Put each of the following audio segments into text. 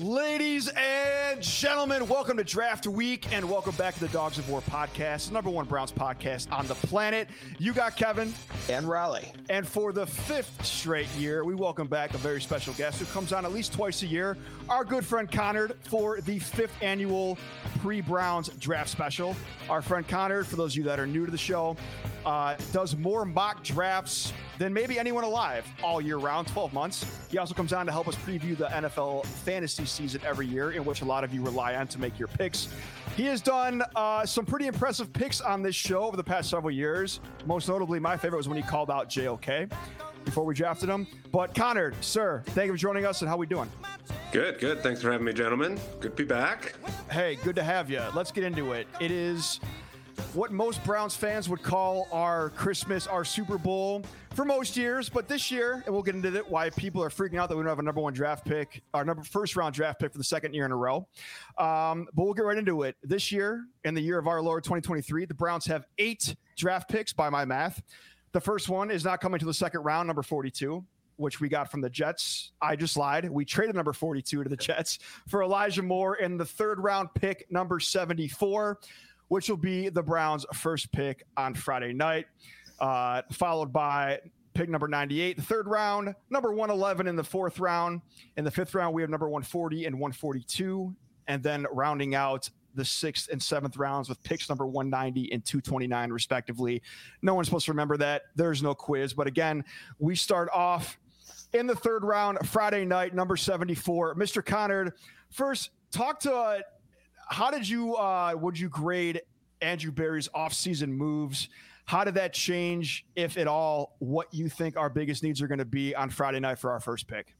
Ladies and gentlemen, welcome to Draft Week and welcome back to the Dogs of War podcast, the number one Browns podcast on the planet. You got Kevin and Raleigh. And for the fifth straight year, we welcome back a very special guest who comes on at least twice a year, our good friend Conard for the fifth annual pre Browns draft special. Our friend Conard, for those of you that are new to the show, uh, does more mock drafts than maybe anyone alive all year round, 12 months. He also comes on to help us preview the NFL fantasy season every year, in which a lot of you rely on to make your picks. He has done uh, some pretty impressive picks on this show over the past several years. Most notably, my favorite was when he called out JOK before we drafted him. But Connor, sir, thank you for joining us, and how we doing? Good, good. Thanks for having me, gentlemen. Good to be back. Hey, good to have you. Let's get into it. It is what most Browns fans would call our Christmas, our Super Bowl for most years, but this year, and we'll get into it, why people are freaking out that we don't have a number one draft pick, our number first round draft pick for the second year in a row. Um, but we'll get right into it. This year, in the year of our Lord 2023, the Browns have eight draft picks by my math. The first one is not coming to the second round, number 42 which we got from the Jets. I just lied. We traded number 42 to the Jets for Elijah Moore in the third round pick, number 74 which will be the Browns' first pick on Friday night, uh, followed by pick number 98, the third round, number 111 in the fourth round. In the fifth round, we have number 140 and 142. And then rounding out the sixth and seventh rounds with picks number 190 and 229, respectively. No one's supposed to remember that. There's no quiz. But again, we start off in the third round, Friday night, number 74. Mr. Conard, first, talk to uh, how did you uh, would you grade Andrew Berry's offseason moves? How did that change, if at all, what you think our biggest needs are going to be on Friday night for our first pick?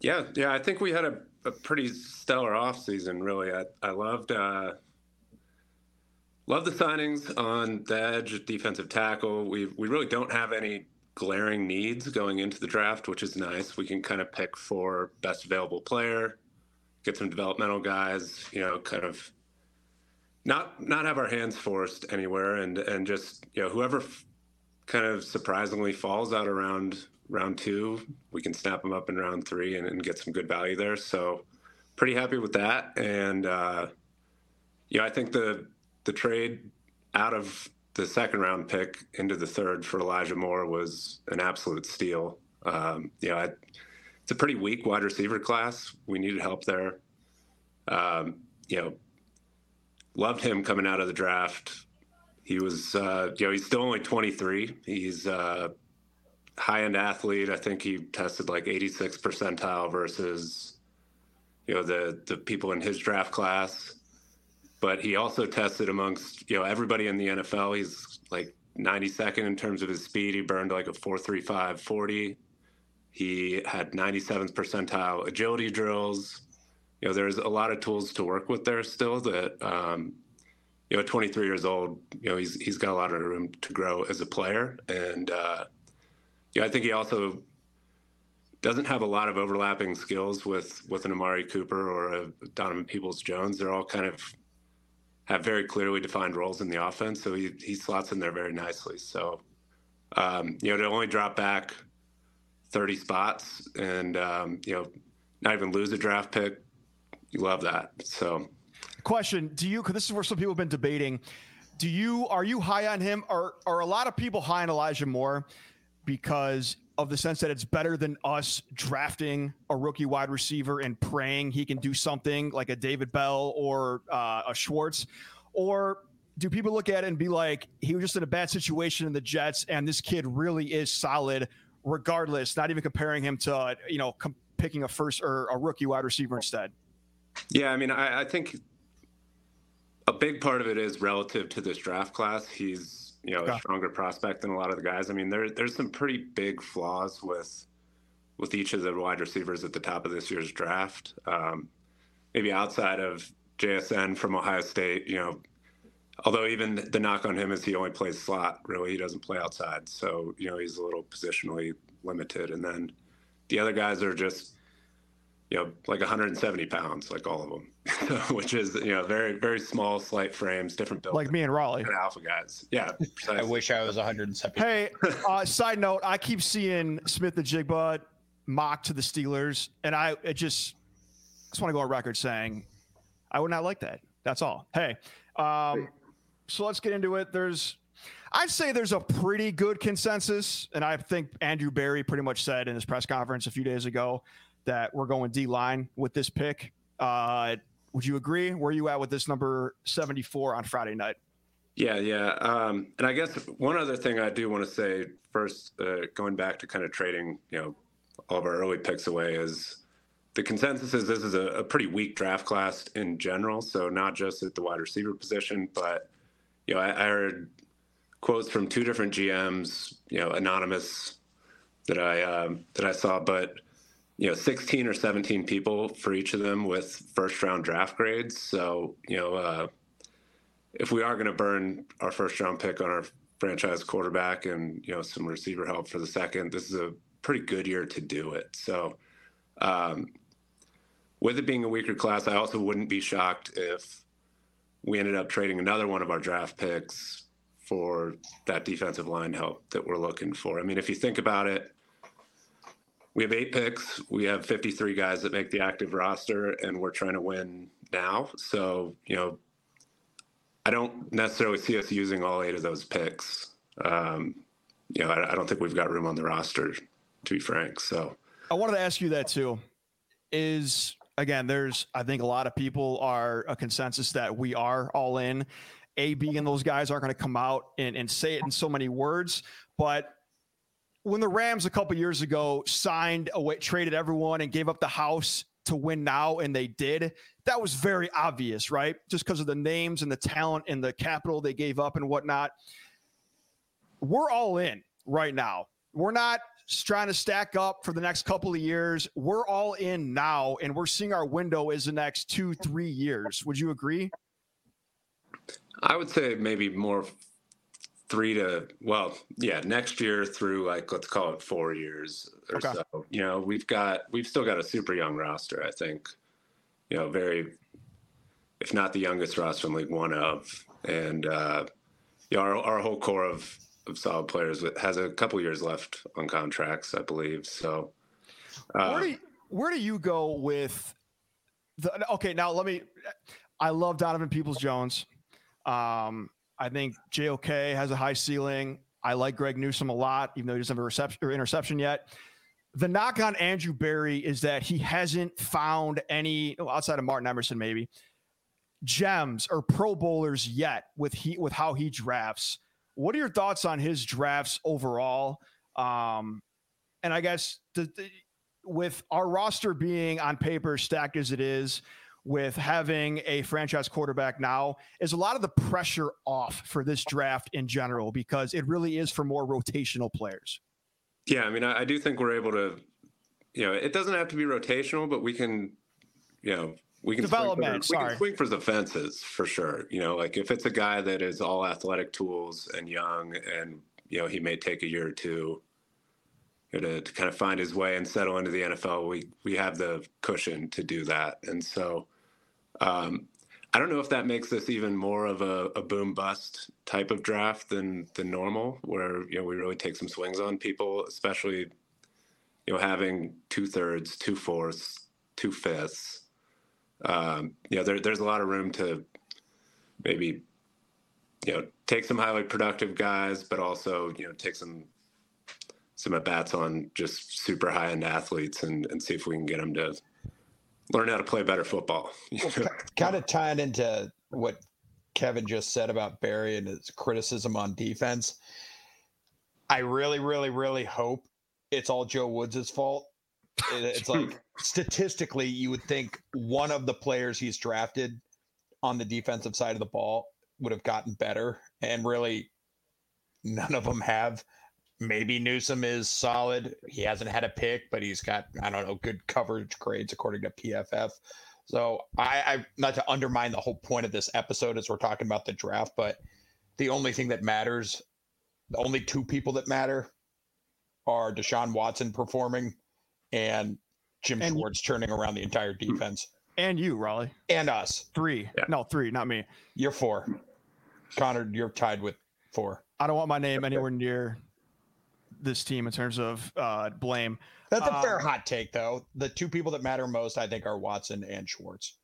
Yeah, yeah, I think we had a, a pretty stellar offseason, really. I, I loved uh, loved the signings on the edge defensive tackle. We we really don't have any glaring needs going into the draft, which is nice. We can kind of pick for best available player, get some developmental guys, you know, kind of not not have our hands forced anywhere, and and just you know whoever f- kind of surprisingly falls out around round two, we can snap them up in round three and, and get some good value there. So pretty happy with that, and uh, you know I think the the trade out of the second round pick into the third for Elijah Moore was an absolute steal. Um, you know, I, it's a pretty weak wide receiver class. We needed help there. Um, you know, loved him coming out of the draft. He was, uh, you know, he's still only 23. He's a high end athlete. I think he tested like 86 percentile versus, you know, the the people in his draft class. But he also tested amongst, you know, everybody in the NFL. He's like 92nd in terms of his speed. He burned like a 4.35 40. He had 97th percentile agility drills. You know, there's a lot of tools to work with there still that, um, you know, 23 years old, you know, he's, he's got a lot of room to grow as a player. And, uh, yeah, I think he also doesn't have a lot of overlapping skills with, with an Amari Cooper or a Donovan Peoples Jones. They're all kind of have very clearly defined roles in the offense. So he, he slots in there very nicely. So, um, you know, to only drop back 30 spots and um, you know not even lose a draft pick you love that so question do you because this is where some people have been debating do you are you high on him or are a lot of people high on elijah moore because of the sense that it's better than us drafting a rookie wide receiver and praying he can do something like a david bell or uh, a schwartz or do people look at it and be like he was just in a bad situation in the jets and this kid really is solid regardless, not even comparing him to, you know, com- picking a first or a rookie wide receiver instead. Yeah, I mean, I, I, think a big part of it is relative to this draft class. He's, you know, a stronger prospect than a lot of the guys. I mean, there, there's some pretty big flaws with with each of the wide receivers at the top of this year's draft. Um, maybe outside of JSN from Ohio State, you know, although even the knock on him is he only plays slot. Really, he doesn't play outside, so you know he's a little positionally limited. And then the other guys are just you know like 170 pounds, like all of them, which is you know very very small, slight frames, different build. Like me and Raleigh, and alpha guys. Yeah, precisely. I wish I was 170. Hey, uh, side note, I keep seeing Smith-Njigba mock to the Steelers, and I it just just want to go on record saying I would not like that. That's all. Hey, um, so let's get into it. There's, I'd say there's a pretty good consensus, and I think Andrew Berry pretty much said in his press conference a few days ago that we're going D line with this pick. Uh, would you agree? Where are you at with this number 74 on Friday night? Yeah, yeah. Um, and I guess one other thing I do want to say first, uh, going back to kind of trading, you know, all of our early picks away is the consensus is this is a, a pretty weak draft class in general. So not just at the wide receiver position, but you know, I, I heard quotes from two different GMs, you know, anonymous that I um, that I saw, but you know, 16 or 17 people for each of them with first round draft grades. So you know. Uh, if we are going to burn our first round pick on our franchise quarterback and you know some receiver help for the second, this is a pretty good year to do it. So, um, with it being a weaker class, I also wouldn't be shocked if we ended up trading another one of our draft picks for that defensive line help that we're looking for. I mean, if you think about it, we have eight picks. We have 53 guys that make the active roster, and we're trying to win now. So, you know, I don't necessarily see us using all eight of those picks. Um, you know, I, I, don't think we've got room on the roster, to be frank. So I wanted to ask you that too. Is again, there's I think a lot of people are a consensus that we are all in. AB and those guys aren't going to come out and, and say it in so many words, but when the Rams a couple years ago signed away, traded everyone and gave up the house to win now, and they did that was very obvious, right? Just because of the names and the talent and the capital they gave up and whatnot. We're all in right now. We're not trying to stack up for the next couple of years. We're all in now, and we're seeing our window is the next two, three years. Would you agree? I would say maybe more three to well, yeah, next year through like let's call it four years or okay. so. You know, we've got we've still got a super young roster, I think you know, very, if not the youngest roster in League One of, and uh, you know, our, our whole core of, of solid players has a couple years left on contracts, I believe. So, uh, where, do you, where do you go with the? Okay, now let me. I love Donovan Peoples Jones. Um, I think JOK has a high ceiling. I like Greg Newsome a lot, even though he doesn't have a reception or interception yet the knock on Andrew Berry is that he hasn't found any outside of Martin Emerson, maybe gems or Pro Bowlers yet with he with how he drafts. What are your thoughts on his drafts overall? Um, and I guess the, the, with our roster being on paper stacked as it is, with having a franchise quarterback now, is a lot of the pressure off for this draft in general because it really is for more rotational players. Yeah, I mean, I, I do think we're able to, you know, it doesn't have to be rotational, but we can, you know, we can development. Swing for, we can swing for the fences for sure. You know, like if it's a guy that is all athletic tools and young, and you know, he may take a year or two you know, to, to kind of find his way and settle into the NFL. We we have the cushion to do that, and so um, I don't know if that makes this even more of a, a boom bust type of draft than than normal, where you know we really take some swings on people, especially you know having two thirds, two fourths, two fifths. Um, you know, there, there's a lot of room to maybe you know take some highly productive guys, but also you know take some some at bats on just super high end athletes and and see if we can get them to learn how to play better football. well, kind of tying into what Kevin just said about Berry and his criticism on defense. I really, really, really hope it's all Joe Woods' fault. It's like statistically, you would think one of the players he's drafted on the defensive side of the ball would have gotten better, and really, none of them have maybe Newsome is solid. He hasn't had a pick, but he's got I don't know good coverage grades according to PFF. So I, I not to undermine the whole point of this episode as we're talking about the draft, but the only thing that matters, the only two people that matter, are Deshaun Watson performing and Jim and Schwartz turning around the entire hmm. defense. And you, Raleigh. And us. Three. Yeah. No, three, not me. You're four. Connor, you're tied with four. I don't want my name anywhere near this team in terms of uh, blame. That's a fair Um, hot take, though. The two people that matter most, I think, are Watson and Schwartz.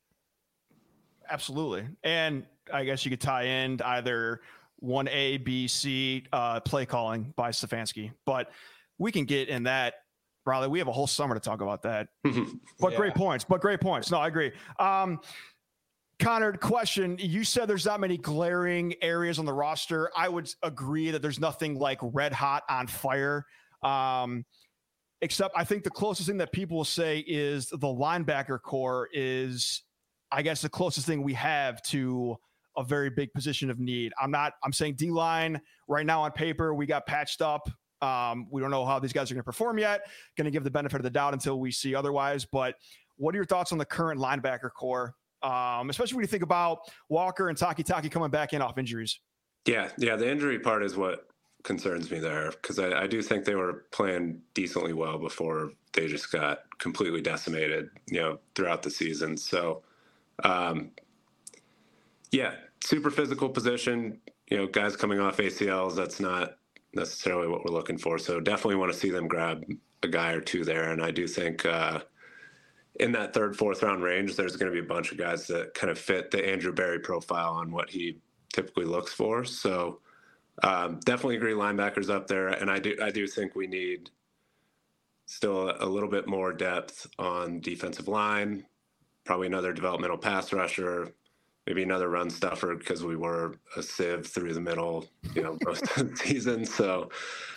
Absolutely. And I guess you could tie in either one A, B, C uh, play calling by Stefanski. But we can get in that. Riley, we have a whole summer to talk about that. But Yeah. great points. But great points. No, I agree. Um, Connor, question. You said there's not many glaring areas on the roster. I would agree that there's nothing like red hot on fire. Um, except I think the closest thing that people will say is the linebacker core is, I guess, the closest thing we have to a very big position of need. I'm not, I'm saying D line right now on paper, we got patched up. Um, we don't know how these guys are going to perform yet. Going to give the benefit of the doubt until we see otherwise. But what are your thoughts on the current linebacker core, um, especially when you think about Walker and Takitaki coming back in off injuries? Yeah, yeah. The injury part is what concerns me there because I, I do think they were playing decently well before they just got completely decimated, you know, throughout the season. So, um, yeah, super physical position. You know, guys coming off ACLs. That's not necessarily what we're looking for. So definitely want to see them grab a guy or two there. And I do think uh, in that third, fourth round range, there's going to be a bunch of guys that kind of fit the Andrew Berry profile on what he typically looks for. So um, definitely agree linebackers up there, and I do I do think we need still a, a little bit more depth on defensive line, probably another developmental pass rusher, maybe another run stuffer because we were a sieve through the middle, you know, most of the season. So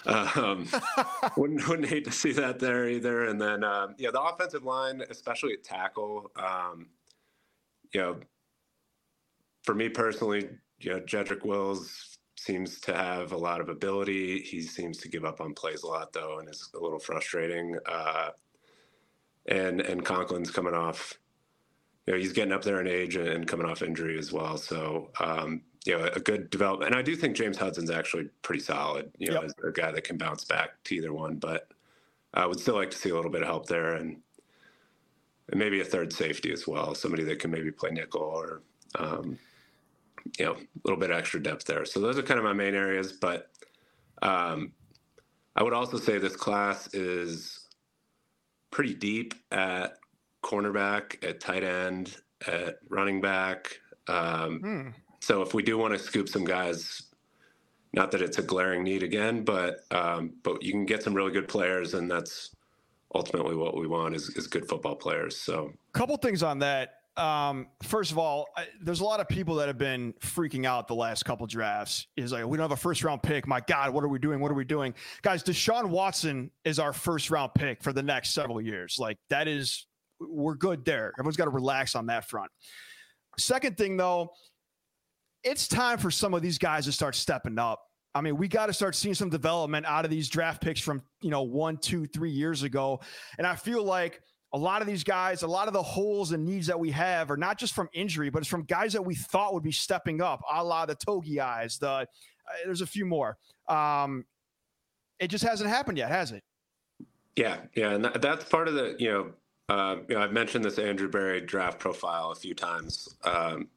um, wouldn't wouldn't hate to see that there either. And then um, yeah, the offensive line, especially at tackle, um, you know, for me personally, you know, Jedrick Wills seems to have a lot of ability. He seems to give up on plays a lot though, and is a little frustrating. Uh, and and Conklin's coming off, you know, he's getting up there in age and, coming off injury as well. So um, you know, a good development. And I do think James Hudson's actually pretty solid. You know, Yep. as a guy that can bounce back to either one. But I would still like to see a little bit of help there and. And maybe a third safety as well, somebody that can maybe play nickel or um, you know, a little bit extra depth there. So those are kind of my main areas. But um, I would also say this class is pretty deep at cornerback, at tight end, at running back. Um, Hmm. so if we do want to scoop some guys, not that it's a glaring need again, but um, but you can get some really good players, and that's ultimately what we want is, is good football players. So couple things on that. Um, first of all, I, there's a lot of people that have been freaking out the last couple drafts. Is like, we don't have a first round pick. My God, what are we doing? What are we doing? Guys, Deshaun Watson is our first round pick for the next several years. Like, that is, we're good there. Everyone's got to relax on that front. Second thing, though, it's time for some of these guys to start stepping up. I mean, we got to start seeing some development out of these draft picks from, you know, one, two, three years ago. And I feel like a lot of these guys, a lot of the holes and needs that we have are not just from injury, but it's from guys that we thought would be stepping up, a la the Togiais. The uh, there's a few more. Um, it just hasn't happened yet, has it? Yeah, yeah, and that, that's part of the you know, uh, you know, I've mentioned this Andrew Berry draft profile a few times. Um,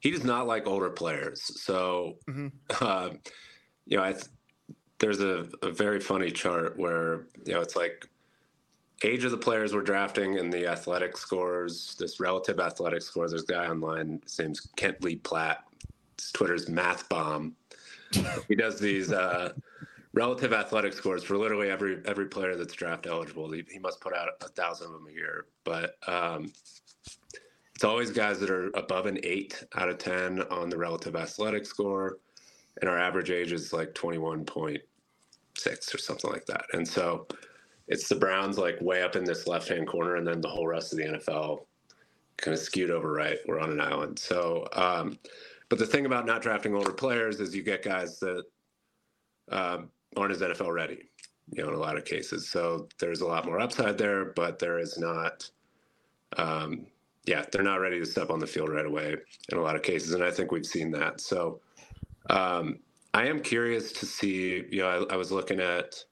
he does not like older players, so Mhm. uh, you know, I th- there's a, a very funny chart where you know it's like age of the players we're drafting and the athletic scores, this relative athletic scores. There's a guy online, his name's Kent Lee Platt. His Twitter's Math Bomb. he does these. Uh, relative athletic scores for literally every every player that's draft eligible. He, he must put out a thousand of them a year, but um, it's always guys that are above an eight out of ten on the relative athletic score, and our average age is like twenty one point six or something like that. And so it's the Browns like way up in this left hand corner, and then the whole rest of the NFL kind of skewed over right. We're on an island. So, um, but the thing about not drafting older players is you get guys that um, aren't as NFL ready, you know, in a lot of cases. So there's a lot more upside there, but there is not, um, yeah, they're not ready to step on the field right away in a lot of cases. And I think we've seen that. So um, I am curious to see, you know, I, I was looking at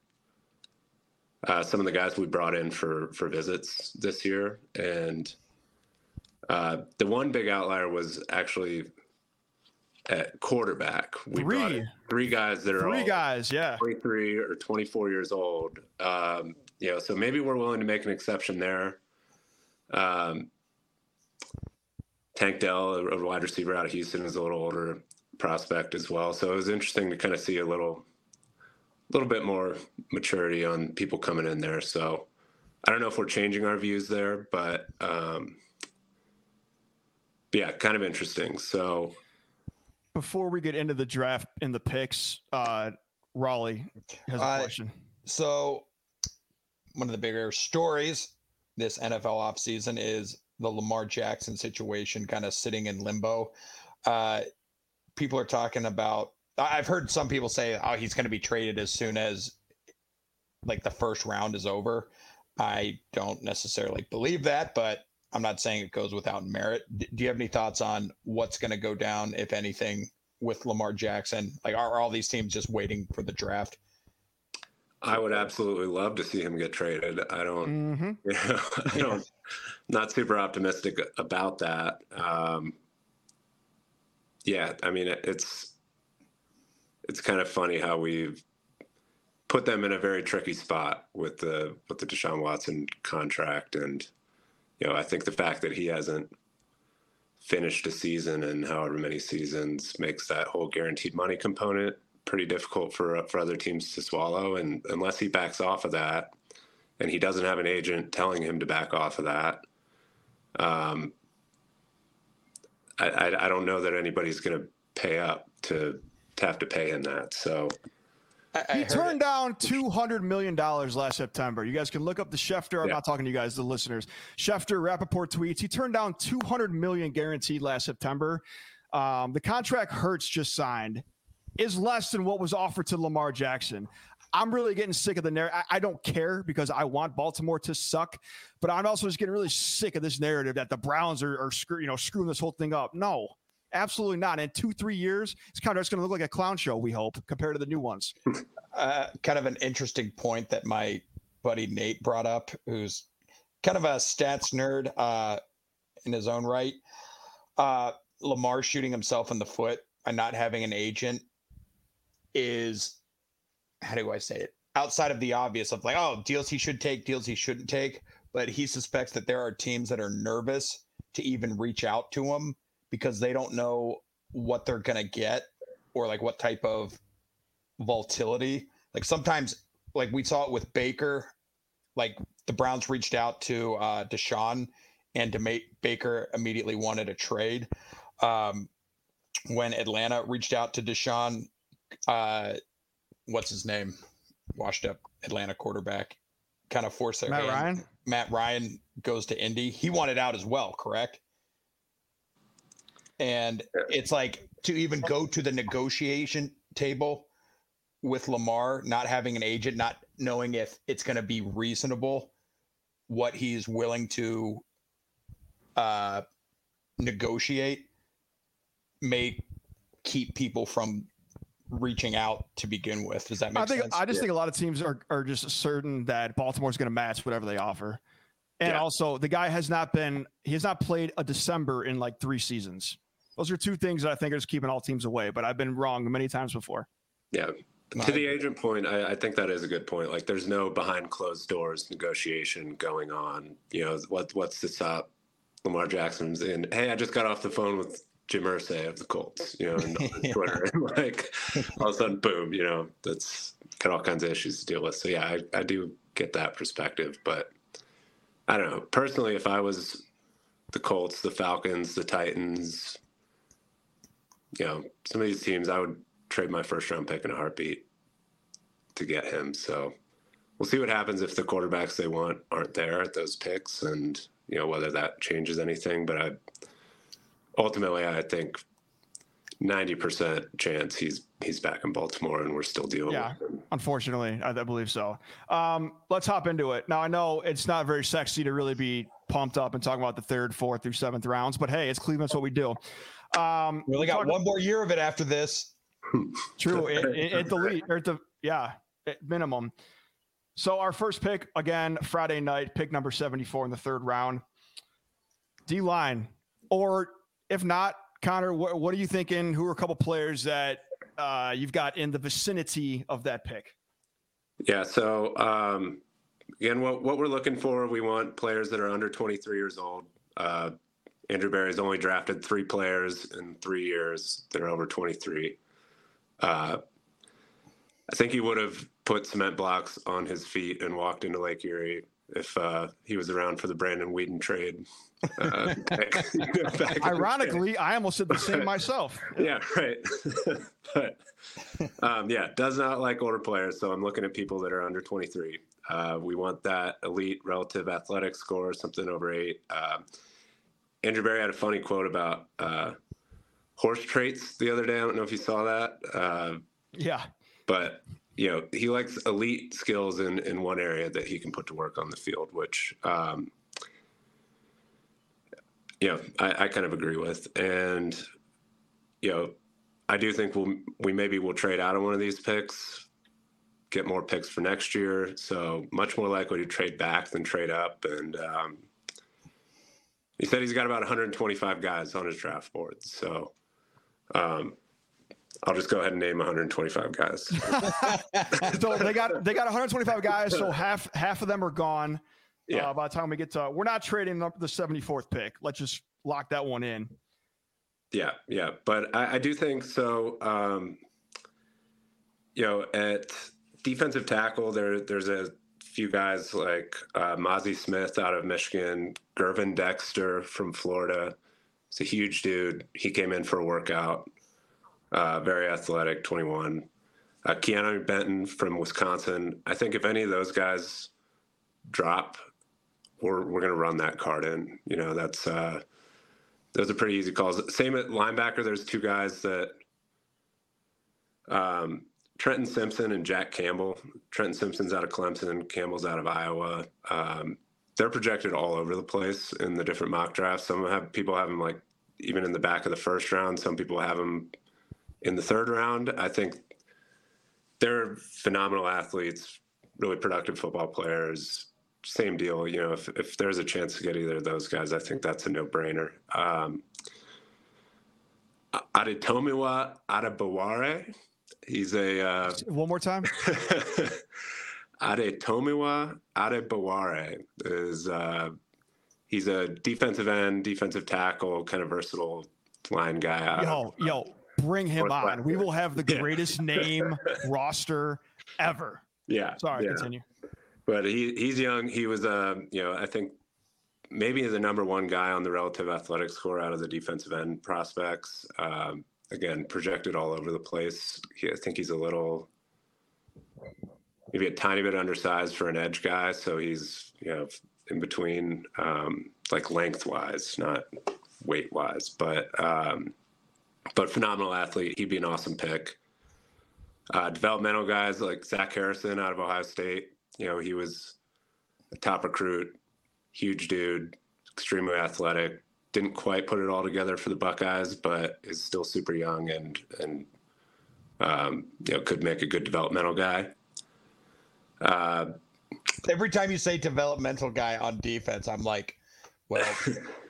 uh, some of the guys we brought in for, for visits this year. And uh, the one big outlier was actually at quarterback. We Three. three guys that are Three guys, yeah. 23 or 24 years old. Um, You know, so maybe we're willing to make an exception there. Um, Tank Dell, a a wide receiver out of Houston, is a little older prospect as well. So it was interesting to kind of see a little, little bit more maturity on people coming in there. So I don't know if we're changing our views there, but um, yeah, kind of interesting. So Before we get into the draft and the picks, uh, Raleigh has a Uh, question. So, one of the bigger stories this NFL offseason is the Lamar Jackson situation kind of sitting in limbo. Uh, people are talking about, I've heard some people say, oh, he's going to be traded as soon as like the first round is over. I don't necessarily believe that, but I'm not saying it goes without merit. D- do you have any thoughts on what's going to go down, if anything, with Lamar Jackson? Like, are all these teams just waiting for the draft? I would absolutely love to see him get traded. I don't, Mm-hmm. you know, I don't, not super optimistic about that. Um, yeah, I mean, it, it's it's kind of funny how we've put them in a very tricky spot with the with the Deshaun Watson contract, and you know, I think the fact that he hasn't finished a season and however many seasons makes that whole guaranteed money component pretty difficult for for other teams to swallow. And unless he backs off of that, and he doesn't have an agent telling him to back off of that, um, I, I, I don't know that anybody's going to pay up to to have to pay him that. So I, I He turned it. down two hundred million dollars last September. You guys can look up the Schefter. I'm Yeah. not talking to you guys, the listeners. Schefter, Rappaport tweets. He turned down two hundred million guaranteed last September. Um, the contract Hurts just signed is less than what was offered to Lamar Jackson. I'm really getting sick of the narrative. I, don't care because I want Baltimore to suck, but I'm also just getting really sick of this narrative that the Browns are, are screw, you know, screwing this whole thing up. No, absolutely not. In two, three years, it's kind of just going to look like a clown show. We hope compared to the new ones. uh, kind of an interesting point that my buddy Nate brought up, who's kind of a stats nerd uh, in his own right. Uh, Lamar shooting himself in the foot by not having an agent is, how do I say it? Outside of the obvious of like, oh, deals he should take, deals he shouldn't take. But he suspects that there are teams that are nervous to even reach out to him because they don't know what they're going to get or like what type of volatility. Like sometimes, like we saw it with Baker, like the Browns reached out to uh, Deshaun, and Baker immediately wanted a trade. Um, when Atlanta reached out to Deshaun, uh, what's his name? Washed up Atlanta quarterback, kind of forced their Matt hand. Ryan. Matt Ryan goes to Indy. He wanted out as well, correct? And it's like to even go to the negotiation table with Lamar, not having an agent, not knowing if it's going to be reasonable, what he's willing to uh, negotiate, may keep people from reaching out to begin with. Does that make I think sense? I just think a lot of teams are are just certain that Baltimore's going to match whatever they offer, and Yeah. also the guy has not been he has not played a December in like three seasons. Those are two things that I think are just keeping all teams away. But I've been wrong many times before. yeah, No, to the agent point, I, I think that is a good point. Like, there's no behind closed doors negotiation going on. You know, what what's to stop Lamar Jackson's in? Hey, I just got off the phone with Jim Irsay of the Colts. You know, and on Yeah. Twitter, and like all of a sudden, boom. You know, that's got all kinds of issues to deal with. So yeah, I, I do get that perspective, but I don't know. Personally, if I was the Colts, the Falcons, the Titans, you know, some of these teams, I would trade my first round pick in a heartbeat to get him. So we'll see what happens if the quarterbacks they want aren't there at those picks, and you know whether that changes anything. But I ultimately, I think ninety percent chance he's he's back in Baltimore, and we're still dealing Yeah. with him. Unfortunately, I, I believe so. Um, let's hop into it. Now I know it's not very sexy to really be pumped up and talking about the third, fourth, through seventh rounds, but hey, it's Cleveland's what we do. Um, we only got talk- one more year of it after this. True. At, at- at the lead, or at the yeah, at minimum. So our first pick again Friday night, pick number seventy-four in the third round. D line, or if not, Connor, what, what are you thinking? Who are a couple players that uh, you've got in the vicinity of that pick? Yeah. So um, again, what what we're looking for, we want players that are under 23 years old. Uh, Andrew Berry's only drafted three players in three years that are over 23. Uh, I think he would have put cement blocks on his feet and walked into Lake Erie if uh, he was around for the Brandon Weeden trade. Uh, back- back in the day. Ironically, I almost said the same myself. yeah, right. but um, yeah, does not like older players. So I'm looking at people that are under 23. Uh, we want that elite relative athletic score, something over eight. Andrew Berry had a funny quote about uh, horse traits the other day. I don't know if you saw that, uh, Yeah. but you know he likes elite skills in in one area that he can put to work on the field, which. Um, you know, I, I kind of agree with, and you know, I do think we'll we maybe will trade out of one of these picks, get more picks for next year. So much more likely to trade back than trade up. And um, he said he's got about 125 guys on his draft board. So um, I'll just go ahead and name 125 guys. So they got they got 125 guys. So half half of them are gone. Yeah. Uh, by the time we get to, we're not trading the 74th pick. Let's just lock that one in. Yeah, yeah, but I, I do think so. Um, you know, at defensive tackle, there there's a few guys like uh, Mazi Smith out of Michigan, Gervon Dexter from Florida. He's a huge dude. He came in for a workout. Uh, very athletic, 21. Uh, Keanu Benton from Wisconsin. I think if any of those guys drop, we're we're gonna run that card in. You know, that's. Uh, those are pretty easy calls. Same at linebacker. There's two guys that um, Trenton Simpson and Jack Campbell. Trenton Simpson's out of Clemson. Campbell's out of Iowa. Um, they're projected all over the place in the different mock drafts. Some have people have them like even in the back of the first round. Some people have them in the third round. I think they're phenomenal athletes, really productive football players. Same deal, you know. If if there's a chance to get either of those guys, I think that's a no brainer. Um, Adetomiwa Adebawore, he's a uh, One more time. Adetomiwa Adebawore is uh, he's a defensive end, defensive tackle, kind of versatile line guy. out of- Yo, yo, bring him on. We will have the Yeah. greatest name roster ever. yeah, Sorry, yeah. continue. but he he's young. He was uh, you know I think maybe the number one guy on the relative athletic score out of the defensive end prospects. Um, again, projected all over the place. He, I think he's a little maybe a tiny bit undersized for an edge guy, so he's you know in between um, like lengthwise, not weight wise, but um, but phenomenal athlete. He'd be an awesome pick. Uh, developmental guys like Zach Harrison out of Ohio State. You know, he was a top recruit, huge dude, extremely athletic. Didn't quite put it all together for the Buckeyes, but is still super young and and um, you know could make a good developmental guy. Uh, Every time you say developmental guy on defense, I'm like, well,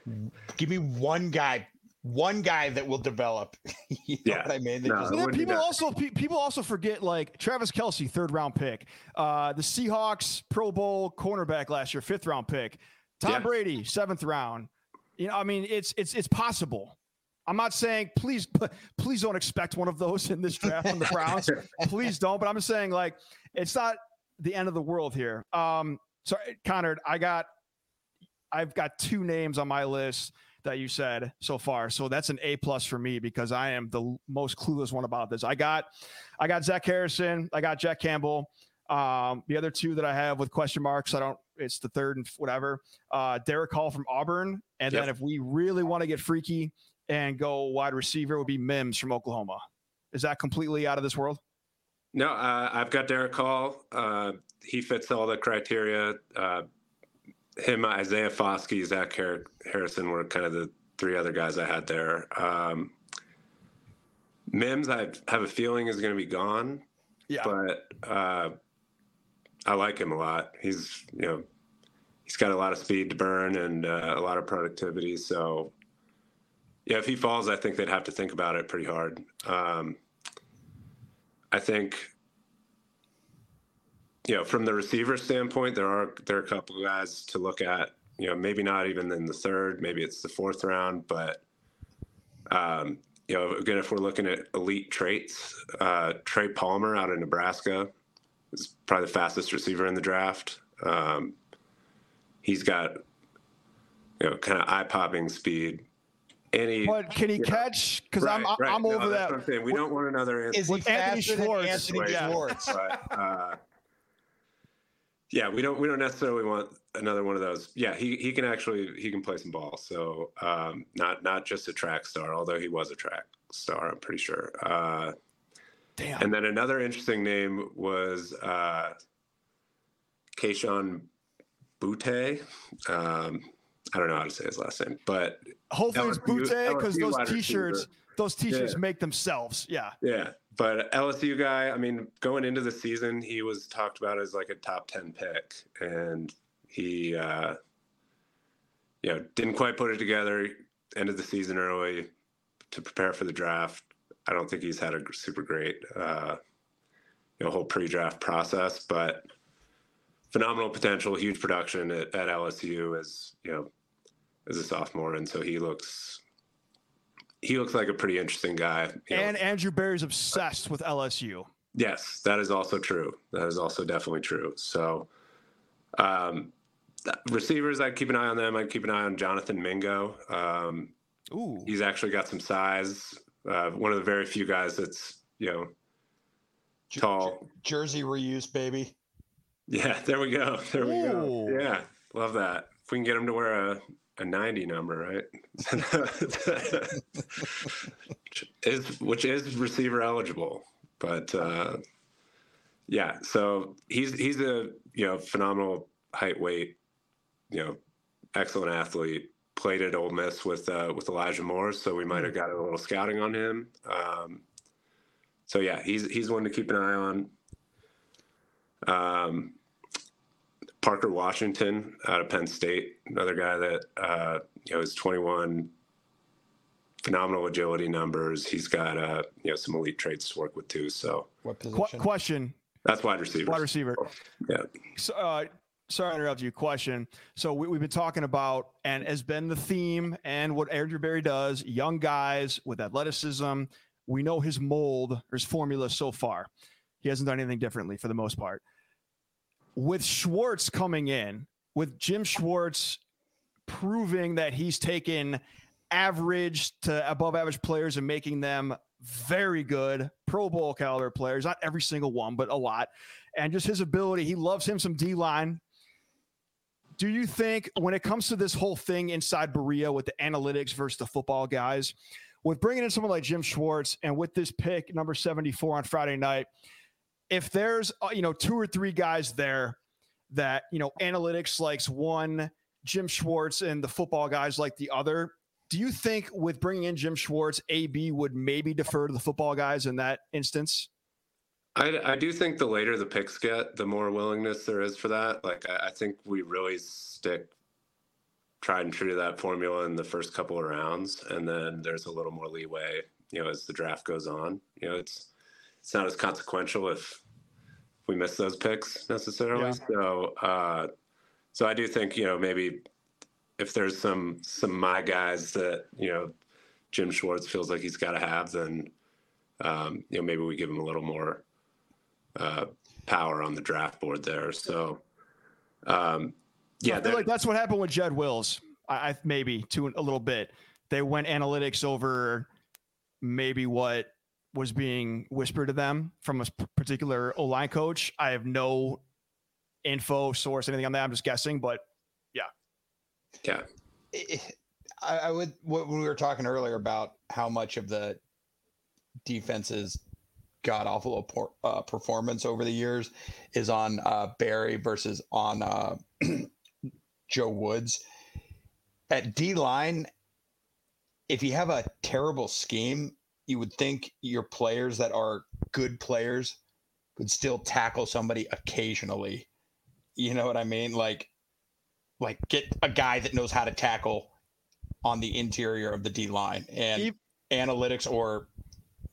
give me one guy, one guy that will develop. you know Yeah. what I mean? No, just- then people also pe- people also forget like Travis Kelce, third round pick. Uh, the Seahawks Pro Bowl cornerback last year, fifth round pick. Tom Yeah. Brady, seventh round. You know, I mean, it's it's it's possible. I'm not saying please please don't expect one of those in this draft from the Browns. please don't. But I'm just saying like it's not the end of the world here. Um, so Connor, I got I've got two names on my list that you said so far. So that's an A plus for me because I am the most clueless one about this. I got I got Zach Harrison, I got Jack Campbell. Um, the other two that I have with question marks, I don't it's the third and whatever. Uh Derick Hall from Auburn. And then if we really want to get freaky and go wide receiver would be Mims from Oklahoma. Is that completely out of this world? No, uh, I've got Derick Hall. Uh, he fits all the criteria. Uh, him, Isaiah Foskey, Zach Harrison were kind of the three other guys I had there. Um, Mims, I have a feeling is going to be gone, Yeah. but uh, I like him a lot. He's you know he's got a lot of speed to burn and uh, a lot of productivity. So yeah, if he falls, I think they'd have to think about it pretty hard. Um, I think you know, from the receiver standpoint, there are there are a couple of guys to look at. You know, maybe not even in the third, maybe it's the fourth round, but um, you know, again, if we're looking at elite traits, uh, Trey Palmer out of Nebraska is probably the fastest receiver in the draft. Um, he's got you know kind of eye popping speed. And he, But can he catch? Because I'm right, right. I'm No, over that. I'm saying. We don't want another Is he Anthony faster than Schwartz, Anthony yeah. Schwartz? but uh, yeah, we don't we don't necessarily want another one of those. Yeah, he he can actually he can play some ball. So um, not not just a track star, although he was a track star, I'm pretty sure. Uh, Damn. and then another interesting name was uh, Kayshon Butte. Um, I don't know how to say his last name, but Hopefully it's Butte because those T-shirts, those T-shirts Yeah. make themselves. Yeah. Yeah, but LSU guy. I mean, going into the season, he was talked about as like a top ten pick, and he, uh, you know, didn't quite put it together. Ended the season early to prepare for the draft. I don't think he's had a super great, uh, you know, whole pre-draft process, but phenomenal potential, huge production at, at LSU as you know, as a sophomore, and so he looks. He looks like a pretty interesting guy. you know. And Andrew Berry's obsessed with LSU. Yes, that is also true. That is also definitely true. So, um, receivers, I'd keep an eye on them. I'd keep an eye on Jonathan Mingo. Um, Ooh. he's actually got some size. Uh, one of the very few guys that's you know tall. Jersey reuse, baby. Yeah, there we go. There we Ooh. go. Yeah, love that. If we can get him to wear a, a 90 number, right? is which is receiver eligible. But uh, yeah, so he's he's a you know phenomenal height weight, you know, excellent athlete. Played at Ole Miss with uh, with Elijah Moore, so we might have got a little scouting on him. Um, so yeah, he's he's one to keep an eye on. Um, Parker Washington out of Penn State, another guy that uh, you know is 21, phenomenal agility numbers. He's got uh, you know some elite traits to work with too. So What Qu- question, that's wide receiver. wide receiver. Yeah. So, uh, sorry to interrupt you. Question. So we, we've been talking about, and has been the theme, and what Andrew Berry does: young guys with athleticism. We know his mold or his formula so far. He hasn't done anything differently for the most part. With Schwartz coming in, with Jim Schwartz proving that he's taken average to above average players and making them very good Pro Bowl caliber players, not every single one, but a lot. And just his ability, he loves him some D line. Do you think when it comes to this whole thing inside Berea with the analytics versus the football guys, with bringing in someone like Jim Schwartz and with this pick number 74 on Friday night, if there's uh, you know two or three guys there that you know analytics likes one, Jim Schwartz and the football guys like the other, do you think with bringing in Jim Schwartz, AB would maybe defer to the football guys in that instance? I, I do think the later the picks get, the more willingness there is for that. Like I, I think we really stick tried and true to that formula in the first couple of rounds, and then there's a little more leeway, you know, as the draft goes on. You know, it's it's not as consequential if we miss those picks necessarily. Yeah. So uh, so I do think you know maybe if there's some some my guys that you know Jim Schwartz feels like he's got to have, then um, you know maybe we give him a little more uh, power on the draft board there. So um, yeah, I feel like that's what happened with Jed Wills. I, I maybe to a little bit. They went analytics over maybe what was being whispered to them from a particular O line coach. I have no info source, anything on that. I'm just guessing, but yeah, I, I would. What we were talking earlier about how much of the defense's god awful uh, performance over the years is on uh, Berry versus on uh, Joe Woods. At D line, if you have a terrible scheme, you would think your players that are good players could still tackle somebody occasionally. You know what I mean? Like, like get a guy that knows how to tackle on the interior of the D line and Ev- analytics, or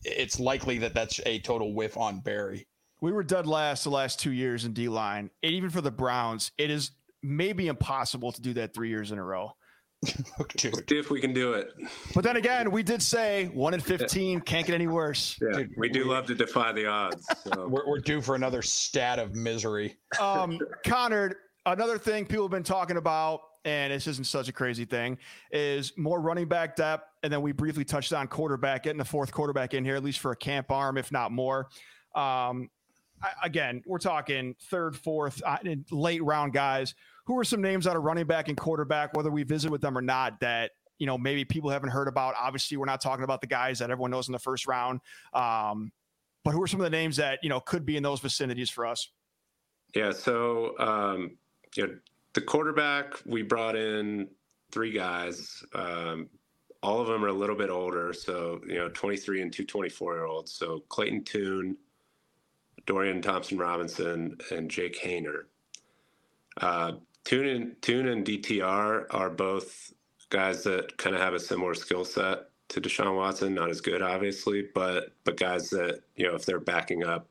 it's likely that that's a total whiff on Berry. We were dead last the last two years in D line. And even for the Browns, it is maybe impossible to do that three years in a row. Dude. See if we can do it. But then again, we did say one in 15 can't get any worse. Yeah, Dude, we do we, love to defy the odds. So. We're, we're due for another stat of misery. Um, Connor, another thing people have been talking about, and this isn't such a crazy thing, is more running back depth. And then we briefly touched on quarterback, getting the fourth quarterback in here, at least for a camp arm, if not more. Um, I, again, we're talking third, fourth, uh, late round guys who are some names out of running back and quarterback, whether we visit with them or not, that you know maybe people haven't heard about. Obviously, we're not talking about the guys that everyone knows in the first round, um, but who are some of the names that you know could be in those vicinities for us? Yeah, so um, you know the quarterback we brought in three guys. Um, all of them are a little bit older, so you know 23 and two 24 year olds. So Clayton Tune, Dorian Thompson Robinson, and Jake Haener. Uh, Tune and and DTR are both guys that kind of have a similar skill set to Deshaun Watson. Not as good, obviously, but but guys that you know if they're backing up,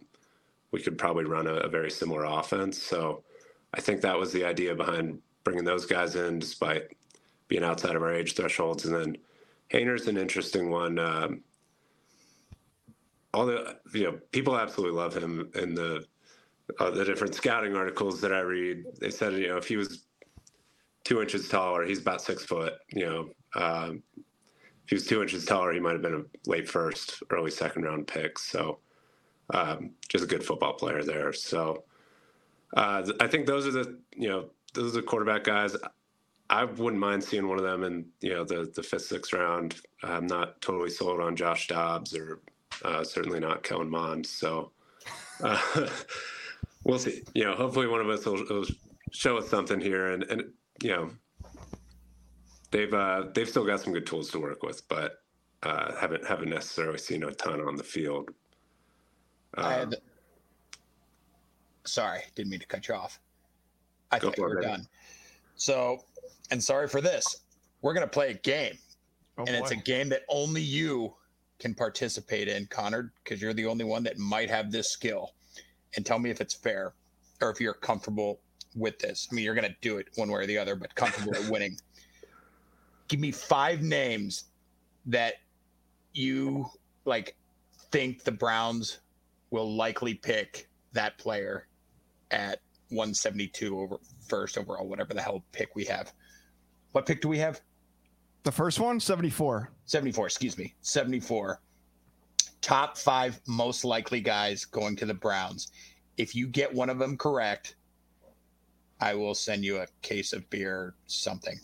we could probably run a, a very similar offense. So I think that was the idea behind bringing those guys in, despite being outside of our age thresholds. And then Haener's an interesting one. Um, all the you know people absolutely love him in the uh, the different scouting articles that I read, they said, you know, if he was two inches taller, he's about six foot. You know, um, if he was two inches taller, he might have been a late first, early second round pick. So, um, just a good football player there. So, uh, I think those are the you know those are the quarterback guys. I wouldn't mind seeing one of them in you know the the fifth, sixth round. I'm not totally sold on Josh Dobbs or uh, certainly not Kellen Mond. So. Uh, we'll see. You know, hopefully one of us will, will show us something here, and and you know, they've uh, they've still got some good tools to work with, but uh, haven't haven't necessarily seen a ton on the field. Um, sorry, didn't mean to cut you off. I thought you were done. So, and sorry for this. We're gonna play a game, oh, and boy. it's a game that only you can participate in, Conard, because you're the only one that might have this skill and tell me if it's fair or if you're comfortable with this. I mean, you're going to do it one way or the other, but comfortable at winning. Give me five names that you like think the Browns will likely pick that player at 172 over first overall, whatever the hell pick we have. What pick do we have? The first one, 74. 74, excuse me. 74 top five most likely guys going to the Browns. If you get one of them correct, I will send you a case of beer, something.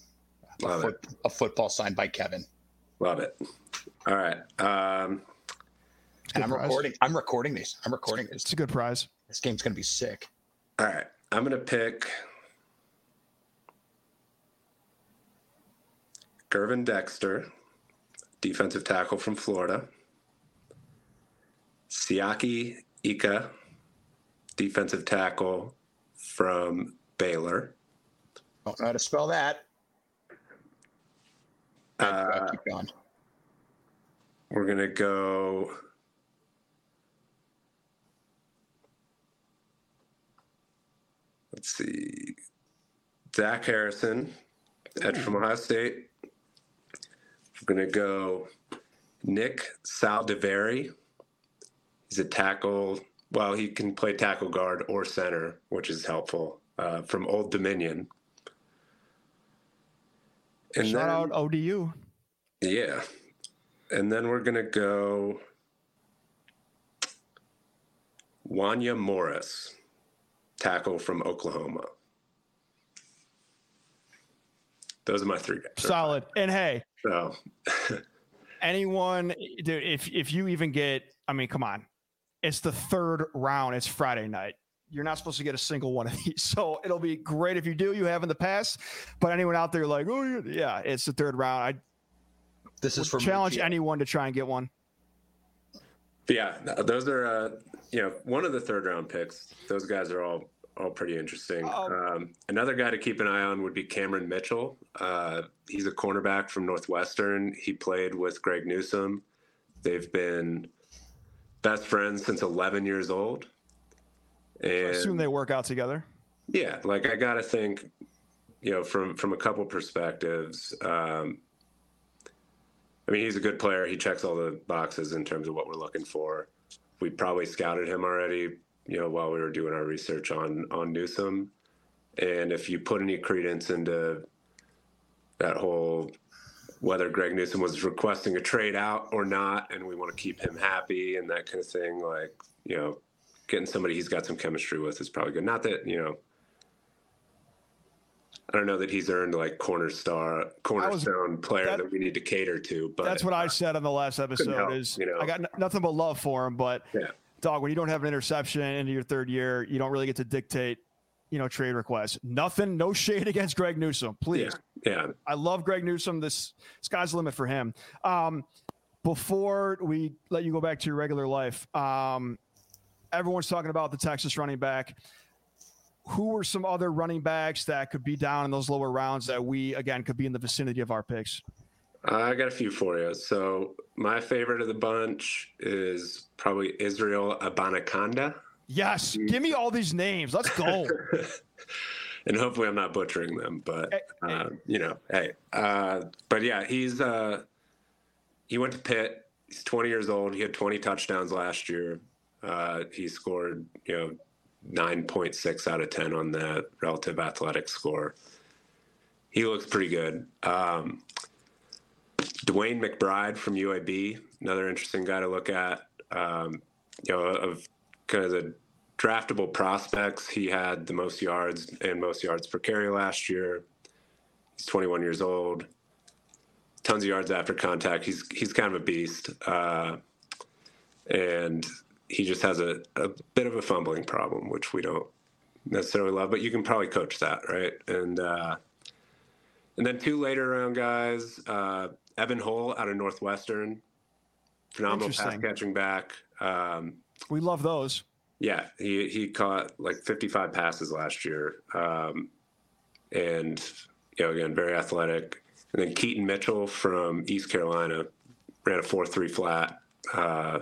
Love a, foot, it. a football signed by Kevin. Love it. All right. Um, and I'm prize. recording. I'm recording these. I'm recording this. It's a good prize. This game's gonna be sick. All right. I'm gonna pick Gervon Dexter, defensive tackle from Florida. Siaki Ika, defensive tackle from Baylor. Don't know how to spell that. Uh, keep going. We're gonna go. Let's see. Zach Harrison, edge from Ohio State. We're gonna go Nick Saldiveri He's a tackle. Well, he can play tackle guard or center, which is helpful uh, from Old Dominion. And Shout then, out ODU. Yeah. And then we're going to go Wanya Morris, tackle from Oklahoma. Those are my three guys. Solid. And hey, so anyone, dude, if if you even get, I mean, come on, it's the third round. It's Friday night. You're not supposed to get a single one of these. So it'll be great if you do. You have in the past. But anyone out there like, oh yeah, it's the third round. I this is for challenge anyone to try and get one. Yeah, those are uh, you know one of the third round picks. Those guys are all all pretty interesting. Um, um, another guy to keep an eye on would be Cameron Mitchell. Uh, he's a cornerback from Northwestern. He played with Greg Newsome. They've been best friends since 11 years old. And I Assume they work out together. yeah, like I gotta think, you know, from from a couple perspectives. Um, I mean, he's a good player. He checks all the boxes in terms of what we're looking for. We probably scouted him already, you know, while we were doing our research on on Newsome. And if you put any credence into that whole whether Greg Newsome was requesting a trade out or not, and we want to keep him happy and that kind of thing, like you know, getting somebody he's got some chemistry with is probably good. Not that you know. I don't know that he's earned like corner star, cornerstone player that- that, we need to cater to, but That's what I said on the last episode. help, is you know. I got n- nothing but love for him, but Yeah. Dog, when you don't have an interception into your third year, you don't really get to dictate, you know, trade requests. Nothing, no shade against Greg Newsome, please. yeah, yeah. I love Greg Newsome. This sky's the limit for him. Um, before we let you go back to your regular life, um, everyone's talking about the Texas running back. Who are some other running backs that could be down in those lower rounds that we again could be in the vicinity of our picks? I got a few for you. So my favorite of the bunch is probably Israel Abanikanda. Yes, give me all these names. Let's go. and hopefully I'm not butchering them, but uh, you know, hey, uh, but yeah, he's uh, he went to Pitt. He's 20 years old. He had 20 touchdowns last year. Uh, he scored, you know, 9.6 out of 10 on the relative athletic score. He looks pretty good. Um, DeWayne McBride from UAB, another interesting guy to look at. Um, you know, of kind of the draftable prospects, he had the most yards and most yards per carry last year. He's 21 years old. Tons of yards after contact. He's he's kind of a beast, uh, and he just has a, a bit of a fumbling problem, which we don't necessarily love. But you can probably coach that, right? And uh, and then two later round guys, uh, Evan Hull out of Northwestern, phenomenal pass catching back. Um, we love those. yeah, he he caught like 55 passes last year, um, and you know again very athletic. And then Keaton Mitchell from East Carolina ran a four three flat. Uh,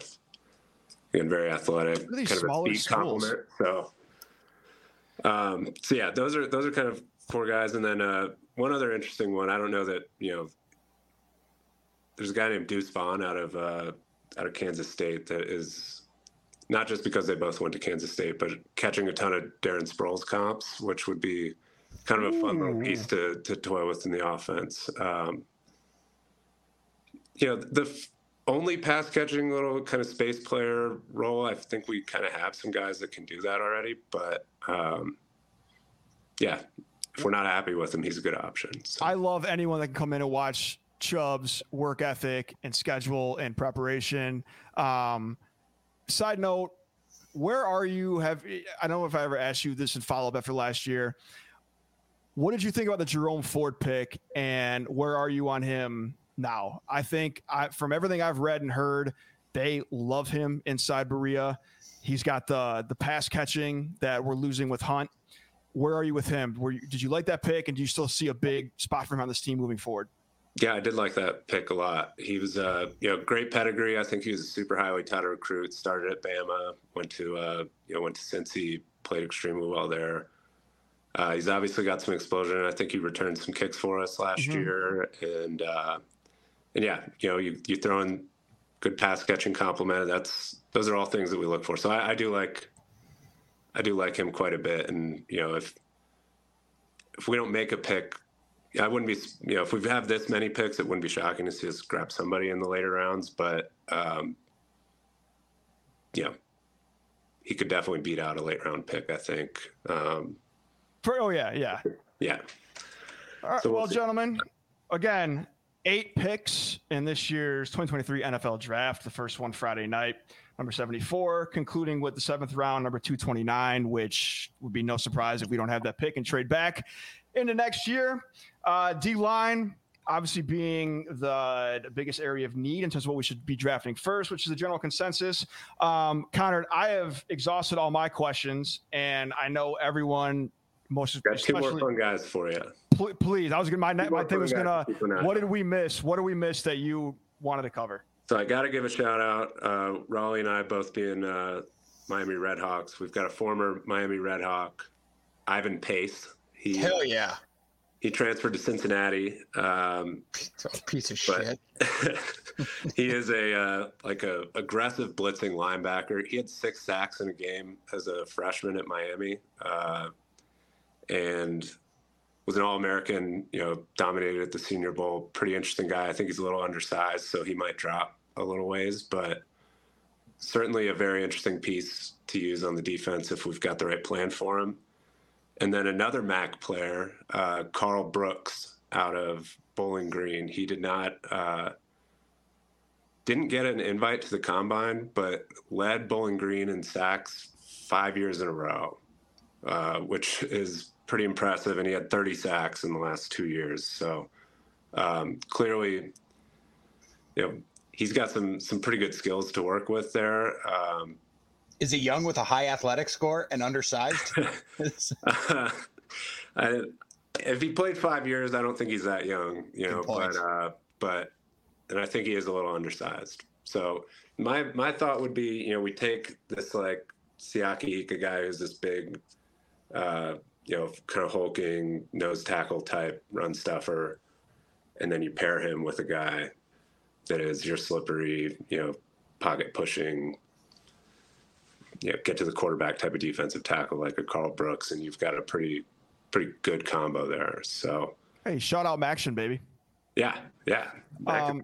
again, very athletic, Look at these kind of a speed schools. complement. So, um, so yeah, those are those are kind of four guys. And then uh, one other interesting one. I don't know that you know. There's a guy named Deuce Vaughn out of uh, out of Kansas State that is not just because they both went to Kansas State, but catching a ton of Darren Sproles comps, which would be kind of a fun little piece to, to toy with in the offense. Um, you know, the f- only pass catching little kind of space player role, I think we kind of have some guys that can do that already. But um, yeah, if we're not happy with him, he's a good option. So. I love anyone that can come in and watch Chubb's work ethic and schedule and preparation. Um, side note, where are you? Have I don't know if I ever asked you this in follow up after last year. What did you think about the Jerome Ford pick, and where are you on him now? I think I, from everything I've read and heard, they love him inside Berea. He's got the the pass catching that we're losing with Hunt. Where are you with him? Were you, did you like that pick, and do you still see a big spot for him on this team moving forward? Yeah, I did like that pick a lot. He was, uh, you know, great pedigree. I think he was a super highly touted recruit. Started at Bama, went to, uh, you know, went to Cincy, played extremely well there. Uh, he's obviously got some explosion. I think he returned some kicks for us last Mhm. year, and uh, and yeah, you know, you you throw in good pass catching complement. That's those are all things that we look for. So I, I do like, I do like him quite a bit. And you know, if if we don't make a pick I wouldn't be, you know, if we have this many picks, it wouldn't be shocking to see us grab somebody in the later rounds. But, um, know, he could definitely beat out a late round pick, I think. Um, For, oh yeah, yeah. yeah. All right, So we'll well, gentlemen, again, eight picks in this year's 2023 NFL Draft. The first one Friday night, number 74, concluding with the seventh round, number 229, which would be no surprise if we don't have that pick and trade back into next year. Uh, D line. Obviously, being the, the biggest area of need in terms of what we should be drafting first, which is the general consensus. Um, Conard, I have exhausted all my questions, and I know everyone, most Got two more especially, fun guys for you. Pl- please. I was gonna my, Two my more thing was fun gonna. guys to keep What did we miss? What did we miss that you wanted to cover? So I got to give a shout out. Uh, Raleigh and I both being uh, Miami Redhawks. We've got a former Miami Redhawk, Ivan Pace. He Hell yeah. He transferred to Cincinnati. Um, Piece of shit. he is a uh, like a aggressive blitzing linebacker. He had six sacks in a game as a freshman at Miami, uh, and was an All American. You know, dominated at the Senior Bowl. Pretty interesting guy. I think he's a little undersized, so he might drop a little ways, but certainly a very interesting piece to use on the defense if we've got the right plan for him. And then another MAC player, uh, Karl Brooks, out of Bowling Green. He did not uh, didn't get an invite to the combine, but led Bowling Green in sacks five years in a row, uh, which is pretty impressive. And he had 30 sacks in the last two years. So um, clearly, you know, he's got some some pretty good skills to work with there. Um, Is he young with a high athletic score and undersized? I, if he played five years, I don't think he's that young, you know. But uh, but and I think he is a little undersized. So my my thought would be, you know, we take this like Siaki Ika guy who's this big, uh, you know, kind of hulking nose tackle type run stuffer, and then you pair him with a guy that is your slippery, you know, pocket pushing, you know, get to the quarterback type of defensive tackle like a Karl Brooks, and you've got a pretty pretty good combo there. So Hey, shout out MACtion, baby. yeah, yeah. Um.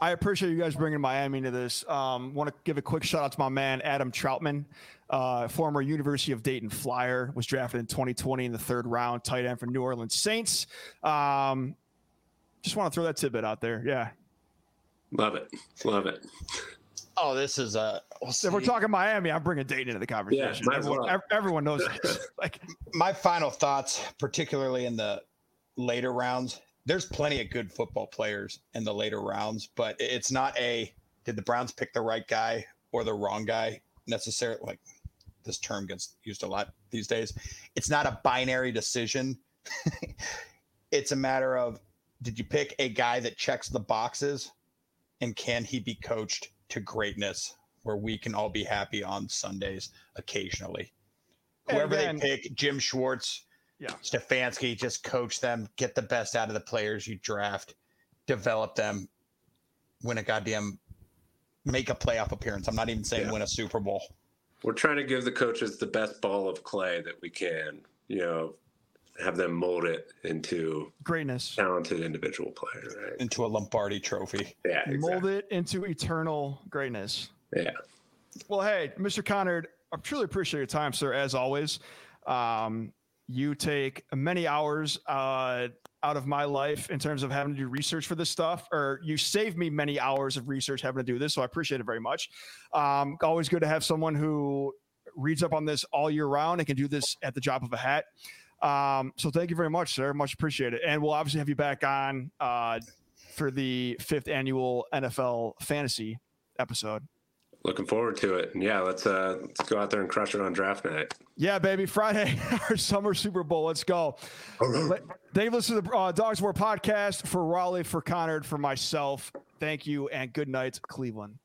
I appreciate you guys bringing Miami into this. Um, Want to give a quick shout out to my man Adam Trautman, uh, former University of Dayton Flyer, was drafted in 2020 in the third round, tight end for New Orleans Saints. Um, just want to throw that tidbit out there. Yeah, Love it. Love it. Oh, this is a. we'll if we're talking Miami, I'm bringing Dayton into the conversation. might as everyone, well. everyone knows this. like, my final thoughts, particularly in the later rounds, there's plenty of good football players in the later rounds, but it's not a did the Browns pick the right guy or the wrong guy necessarily. Like this term gets used a lot these days. It's not a binary decision. it's a matter of did you pick a guy that checks the boxes and can he be coached to greatness where we can all be happy on Sundays occasionally? Whoever again- they pick, Jim Schwartz, Yeah. Stefanski, just coach them, get the best out of the players you draft, develop them, win a goddamn, make a playoff appearance. I'm not even saying Yeah. win a Super Bowl. We're trying to give the coaches the best ball of clay that we can. You know, have them mold it into greatness. talented individual players. Right? into a Lombardi trophy. Yeah. Mold it into eternal greatness. Yeah. Well, hey, Mr. Conard, I truly appreciate your time, sir, as always. Um, you take many hours uh, out of my life in terms of having to do research for this stuff, or you save me many hours of research having to do this. So I appreciate it very much. Um, always good to have someone who reads up on this all year round and can do this at the drop of a hat. Um, so thank you very much, sir. Much appreciated. And we'll obviously have you back on uh, for the fifth annual NFL fantasy episode. Looking forward to it. And yeah, let's uh let's go out there and crush it on draft night. Yeah, baby. Friday, our summer Super Bowl. Let's go. Let- Thank you for listening to the uh, Dogs War podcast for Raleigh, for Conard, for myself. Thank you and good night, Cleveland.